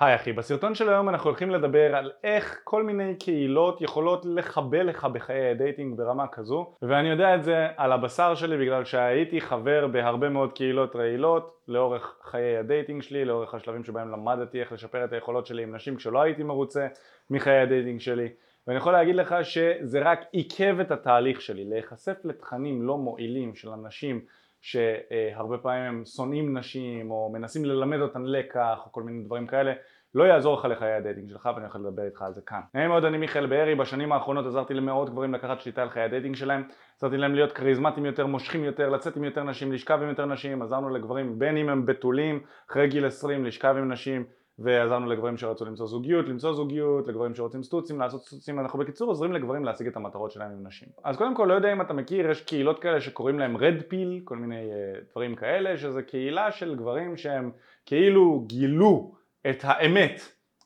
היי אחי, בסרטון של היום אנחנו הולכים לדבר על איך כל מיני קהילות יכולות לחבל לך בחיי הדייטינג ברמה כזו ואני יודע את זה על הבשר שלי בגלל שהייתי חבר בהרבה מאוד קהילות רעילות לאורך חיי הדייטינג שלי, לאורך השלבים שבהם למדתי איך לשפר את היכולות שלי עם נשים כשלא הייתי מרוצה מחיי הדייטינג שלי ואני יכול להגיד לך שזה רק עיכב את התהליך שלי, להיחשף לתכנים לא מועילים של אנשים שהרבה פעמים הם שונאים נשים או מנסים ללמד אותן לקח או כל מיני דברים כאלה לא יעזור לך לחיי הדייטינג שלך ואני הולך לדבר איתך על זה כאן. נעים מאוד אני מיכאל בארי, בשנים האחרונות עזרתי למאות גברים לקחת שליטה על חיי הדייטינג שלהם. עזרתי להם להיות כריזמטיים יותר, מושכים יותר, לצאת עם יותר נשים, לשכב עם יותר נשים, עזרנו לגברים בין אם הם בתולים אחרי גיל 20 לשכב עם נשים ועזרנו לגברים שרצו למצוא זוגיות, למצוא זוגיות, לגברים שרוצים סטוצים, לעשות סטוצים, אנחנו בקיצור עוזרים לגברים להשיג את המטרות שלהם עם נשים. אז קודם כל לא יודע אם אתה מכיר, יש קהילות כאלה שקוראים להם red pill, כל מיני uh, דברים כאלה, שזה קהילה של גברים שהם כאילו גילו את האמת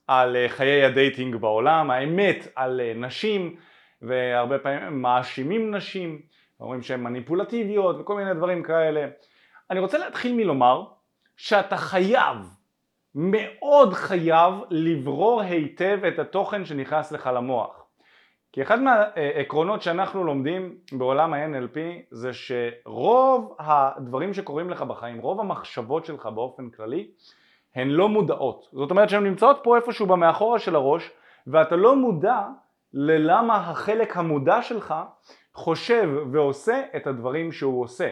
על uh, חיי הדייטינג בעולם, האמת על uh, נשים, והרבה פעמים הם מאשימים נשים, אומרים שהן מניפולטיביות וכל מיני דברים כאלה. אני רוצה להתחיל מלומר שאתה חייב מאוד חייב לברור היטב את התוכן שנכנס לך למוח. כי אחד מהעקרונות שאנחנו לומדים בעולם ה-NLP זה שרוב הדברים שקורים לך בחיים, רוב המחשבות שלך באופן כללי, הן לא מודעות. זאת אומרת שהן נמצאות פה איפשהו במאחורה של הראש ואתה לא מודע ללמה החלק המודע שלך חושב ועושה את הדברים שהוא עושה.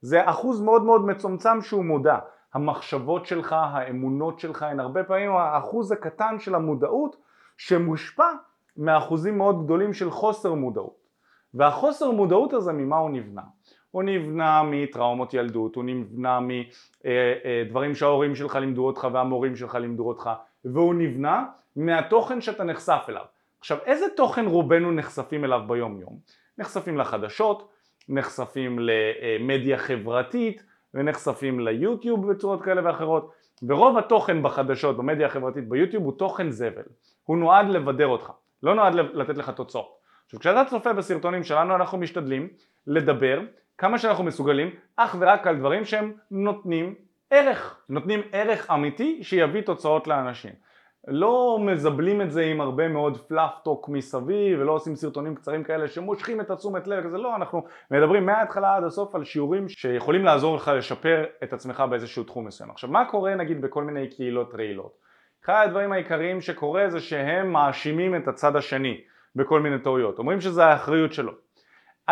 זה אחוז מאוד מאוד מצומצם שהוא מודע. המחשבות שלך, האמונות שלך, הן הרבה פעמים האחוז הקטן של המודעות שמושפע מאחוזים מאוד גדולים של חוסר מודעות. והחוסר מודעות הזה ממה הוא נבנה? הוא נבנה מטראומות ילדות, הוא נבנה מדברים שההורים שלך לימדו אותך והמורים שלך לימדו אותך והוא נבנה מהתוכן שאתה נחשף אליו. עכשיו איזה תוכן רובנו נחשפים אליו ביום יום? נחשפים לחדשות, נחשפים למדיה חברתית, ונחשפים ליוטיוב בצורות כאלה ואחרות. ורוב התוכן בחדשות, במדיה החברתית ביוטיוב הוא תוכן זבל. הוא נועד לבדר אותך, לא נועד לתת לך תוצאות. עכשיו כשאתה צופה בסרטונים שלנו אנחנו משתדלים לדבר כמה שאנחנו מסוגלים אך ורק על דברים שהם נותנים ערך, נותנים ערך אמיתי שיביא תוצאות לאנשים לא מזבלים את זה עם הרבה מאוד פלאפטוק מסביב ולא עושים סרטונים קצרים כאלה שמושכים את התשומת לב כזה לא אנחנו מדברים מההתחלה עד הסוף על שיעורים שיכולים לעזור לך לשפר את עצמך באיזשהו תחום מסוים. עכשיו מה קורה נגיד בכל מיני קהילות רעילות? אחד הדברים העיקריים שקורה זה שהם מאשימים את הצד השני בכל מיני טעויות. אומרים שזה האחריות שלו.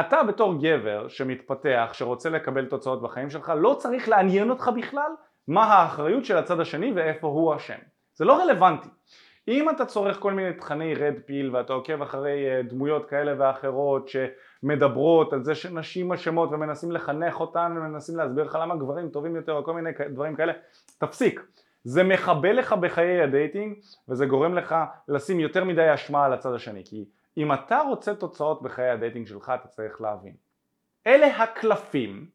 אתה בתור גבר שמתפתח שרוצה לקבל תוצאות בחיים שלך לא צריך לעניין אותך בכלל מה האחריות של הצד השני ואיפה הוא אשם זה לא רלוונטי. אם אתה צורך כל מיני תכני red pill ואתה עוקב אחרי אה, דמויות כאלה ואחרות שמדברות על זה שנשים אשמות ומנסים לחנך אותן ומנסים להסביר לך למה גברים טובים יותר או כל מיני דברים כאלה, תפסיק. זה מחבל לך בחיי הדייטינג וזה גורם לך לשים יותר מדי אשמה על הצד השני כי אם אתה רוצה תוצאות בחיי הדייטינג שלך אתה צריך להבין. אלה הקלפים,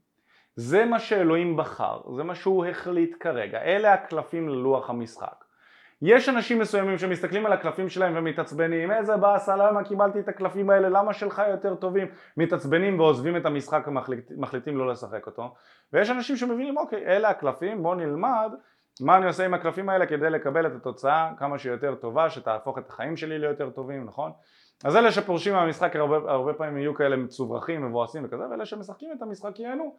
זה מה שאלוהים בחר, זה מה שהוא החליט כרגע, אלה הקלפים ללוח המשחק. יש אנשים מסוימים שמסתכלים על הקלפים שלהם ומתעצבנים. איזה באסה למה קיבלתי את הקלפים האלה? למה שלך יותר טובים? מתעצבנים ועוזבים את המשחק ומחליטים לא לשחק אותו. ויש אנשים שמבינים אוקיי אלה הקלפים בוא נלמד מה אני עושה עם הקלפים האלה כדי לקבל את התוצאה כמה שיותר טובה שתהפוך את החיים שלי ליותר טובים נכון? אז אלה שפורשים מהמשחק הרבה, הרבה פעמים יהיו כאלה מצוברחים מבואסים וכזה ואלה שמשחקים את המשחק ייהנו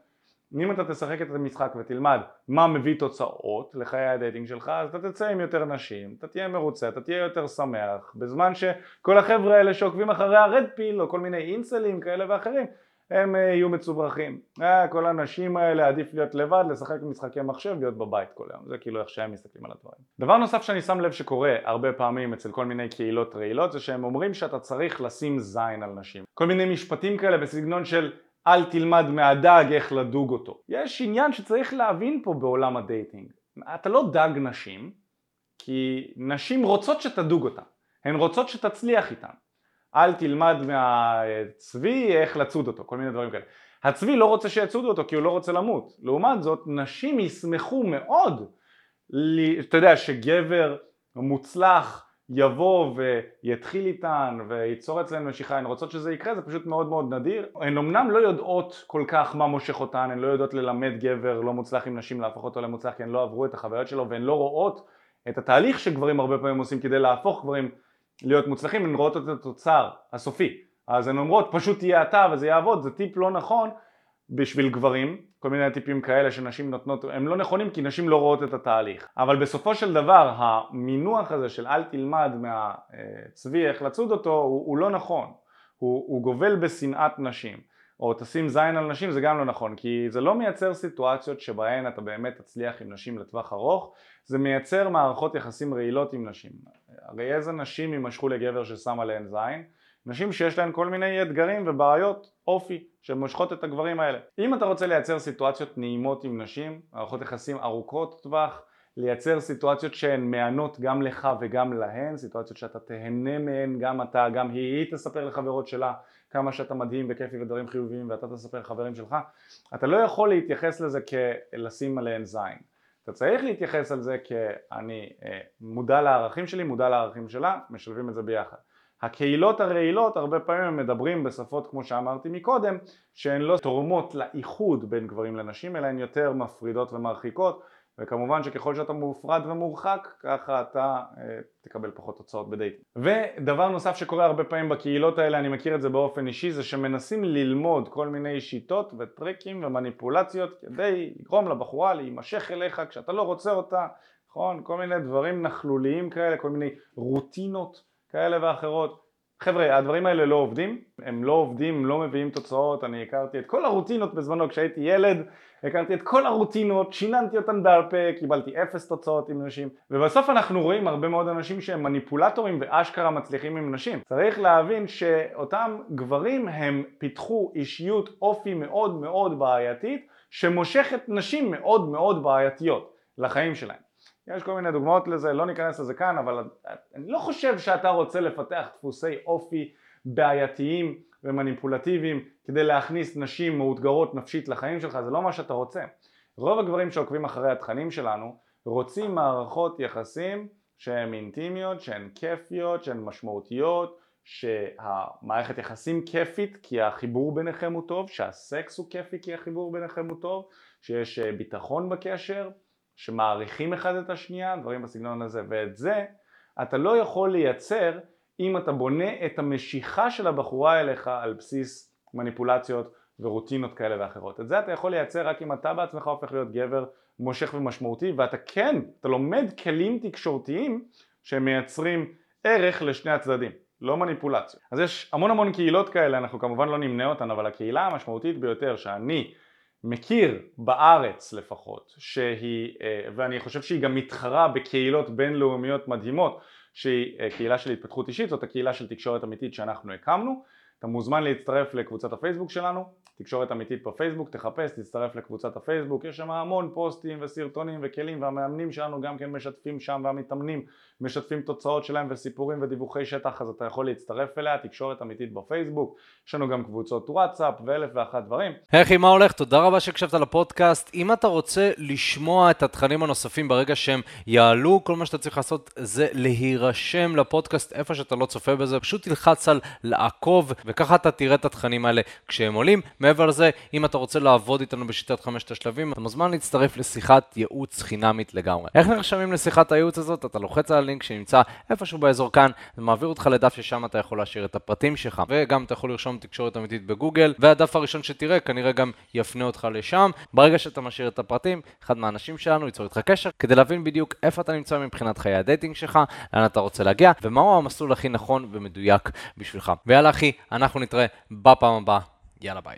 אם אתה תשחק את המשחק ותלמד מה מביא תוצאות לחיי הדייטינג שלך אז אתה תצא עם יותר נשים, אתה תהיה מרוצה, אתה תהיה יותר שמח בזמן שכל החבר'ה האלה שעוקבים אחרי ה red pill או כל מיני אינסלים כאלה ואחרים הם אה, יהיו מצוברחים. אה, כל הנשים האלה עדיף להיות לבד, לשחק במשחקי מחשב, להיות בבית כל היום. זה כאילו איך שהם מסתכלים על הדברים. דבר נוסף שאני שם לב שקורה הרבה פעמים אצל כל מיני קהילות רעילות זה שהם אומרים שאתה צריך לשים זין על נשים. כל מיני משפטים כאלה בסגנון של אל תלמד מהדג איך לדוג אותו. יש עניין שצריך להבין פה בעולם הדייטינג. אתה לא דג נשים, כי נשים רוצות שתדוג אותן. הן רוצות שתצליח איתן. אל תלמד מהצבי איך לצוד אותו, כל מיני דברים כאלה. הצבי לא רוצה שיצודו אותו כי הוא לא רוצה למות. לעומת זאת, נשים ישמחו מאוד, אתה יודע, שגבר מוצלח יבוא ויתחיל איתן וייצור אצלן משיכה, הן רוצות שזה יקרה, זה פשוט מאוד מאוד נדיר. הן אמנם לא יודעות כל כך מה מושך אותן, הן לא יודעות ללמד גבר לא מוצלח עם נשים להפוך אותו למוצלח כי הן לא עברו את החוויות שלו והן לא רואות את התהליך שגברים הרבה פעמים עושים כדי להפוך גברים להיות מוצלחים, הן רואות את התוצר הסופי. אז הן אומרות פשוט תהיה אתה וזה יעבוד, זה טיפ לא נכון בשביל גברים, כל מיני טיפים כאלה שנשים נותנות, הם לא נכונים כי נשים לא רואות את התהליך. אבל בסופו של דבר המינוח הזה של אל תלמד מהצבי איך לצוד אותו הוא, הוא לא נכון, הוא, הוא גובל בשנאת נשים. או תשים זין על נשים זה גם לא נכון כי זה לא מייצר סיטואציות שבהן אתה באמת תצליח עם נשים לטווח ארוך זה מייצר מערכות יחסים רעילות עם נשים הרי איזה נשים יימשכו לגבר ששם עליהן זין? נשים שיש להן כל מיני אתגרים ובעיות אופי שמושכות את הגברים האלה אם אתה רוצה לייצר סיטואציות נעימות עם נשים מערכות יחסים ארוכות טווח לייצר סיטואציות שהן מהנות גם לך וגם להן, סיטואציות שאתה תהנה מהן גם אתה, גם היא, היא תספר לחברות שלה כמה שאתה מדהים וכיפי ודברים חיוביים ואתה תספר לחברים שלך, אתה לא יכול להתייחס לזה כלשים עליהן זין. אתה צריך להתייחס על זה כאני אה, מודע לערכים שלי, מודע לערכים שלה, משלבים את זה ביחד. הקהילות הרעילות הרבה פעמים הם מדברים בשפות כמו שאמרתי מקודם שהן לא תורמות לאיחוד בין גברים לנשים אלא הן יותר מפרידות ומרחיקות וכמובן שככל שאתה מופרד ומורחק ככה אתה אה, תקבל פחות תוצאות בדייטינג. ודבר נוסף שקורה הרבה פעמים בקהילות האלה, אני מכיר את זה באופן אישי, זה שמנסים ללמוד כל מיני שיטות וטריקים ומניפולציות כדי לגרום לבחורה להימשך אליך כשאתה לא רוצה אותה, נכון? כל מיני דברים נכלוליים כאלה, כל מיני רוטינות כאלה ואחרות. חבר'ה, הדברים האלה לא עובדים, הם לא עובדים, לא מביאים תוצאות, אני הכרתי את כל הרוטינות בזמנו כשהייתי ילד, הכרתי את כל הרוטינות, שיננתי אותן בעל פה, קיבלתי אפס תוצאות עם נשים, ובסוף אנחנו רואים הרבה מאוד אנשים שהם מניפולטורים ואשכרה מצליחים עם נשים. צריך להבין שאותם גברים הם פיתחו אישיות אופי מאוד מאוד בעייתית, שמושכת נשים מאוד מאוד בעייתיות לחיים שלהם. יש כל מיני דוגמאות לזה, לא ניכנס לזה כאן, אבל אני לא חושב שאתה רוצה לפתח דפוסי אופי בעייתיים ומניפולטיביים כדי להכניס נשים מאותגרות נפשית לחיים שלך, זה לא מה שאתה רוצה. רוב הגברים שעוקבים אחרי התכנים שלנו רוצים מערכות יחסים שהן אינטימיות, שהן כיפיות, שהן משמעותיות, שהמערכת יחסים כיפית כי החיבור ביניכם הוא טוב, שהסקס הוא כיפי כי החיבור ביניכם הוא טוב, שיש ביטחון בקשר, שמעריכים אחד את השנייה, דברים בסגנון הזה, ואת זה אתה לא יכול לייצר אם אתה בונה את המשיכה של הבחורה אליך על בסיס מניפולציות ורוטינות כאלה ואחרות. את זה אתה יכול לייצר רק אם אתה בעצמך הופך להיות גבר מושך ומשמעותי ואתה כן, אתה לומד כלים תקשורתיים שמייצרים ערך לשני הצדדים, לא מניפולציות. אז יש המון המון קהילות כאלה, אנחנו כמובן לא נמנה אותן, אבל הקהילה המשמעותית ביותר שאני מכיר בארץ לפחות, שהיא, אה, ואני חושב שהיא גם מתחרה בקהילות בינלאומיות מדהימות שהיא אה, קהילה של התפתחות אישית, זאת הקהילה של תקשורת אמיתית שאנחנו הקמנו. אתה מוזמן להצטרף לקבוצת הפייסבוק שלנו, תקשורת אמיתית בפייסבוק, תחפש, תצטרף לקבוצת הפייסבוק, יש שם המון פוסטים וסרטונים וכלים והמאמנים שלנו גם כן משתפים שם והמתאמנים משתפים תוצאות שלהם וסיפורים ודיווחי שטח אז אתה יכול להצטרף אליה, תקשורת אמיתית בפייסבוק, יש לנו גם קבוצות וואטסאפ ואלף ואחת דברים. היי מה הולך? תודה רבה שהקשבת לפודקאסט. אם אתה רוצה לשמוע את התכנים הנוספים ברגע שהם יעלו, כל מה שאתה צריך לעשות זה להירשם לפודקאסט איפה שאתה לא צופה בזה, פשוט תלחץ על לעקוב וככה אתה תראה את התכנים האלה כשהם עולים. מעבר לזה, אם אתה רוצה לעבוד איתנו בשיטת חמשת השלבים, אתה מוזמן להצטרף לשיחת ייעוץ חינמית לגמרי. איך נרשמים לשיחת הייעוץ הזאת? אתה לוחץ על הלינק שנמצא איפשהו באזור כאן, זה מעביר אותך לדף ששם אתה יכול להשאיר את הפרטים שלך, וגם אתה יכול לרשום תקשורת אמיתית בגוגל, והדף הראשון שתראה כנראה גם יפנה אותך לשם. ברגע שאתה משאיר את הפרטים, אחד מהאנשים שלנו ייצור איתך קשר, כדי להבין בדיוק איפה אתה נמצא מבחינת חיי הדייטינג שלך, לאן אתה רוצה להגיע, ומהו המסלול הכי נכון ומדויק בשבילך. ויאללה אחי, אנחנו נתראה בפעם הבאה. יאללה ביי.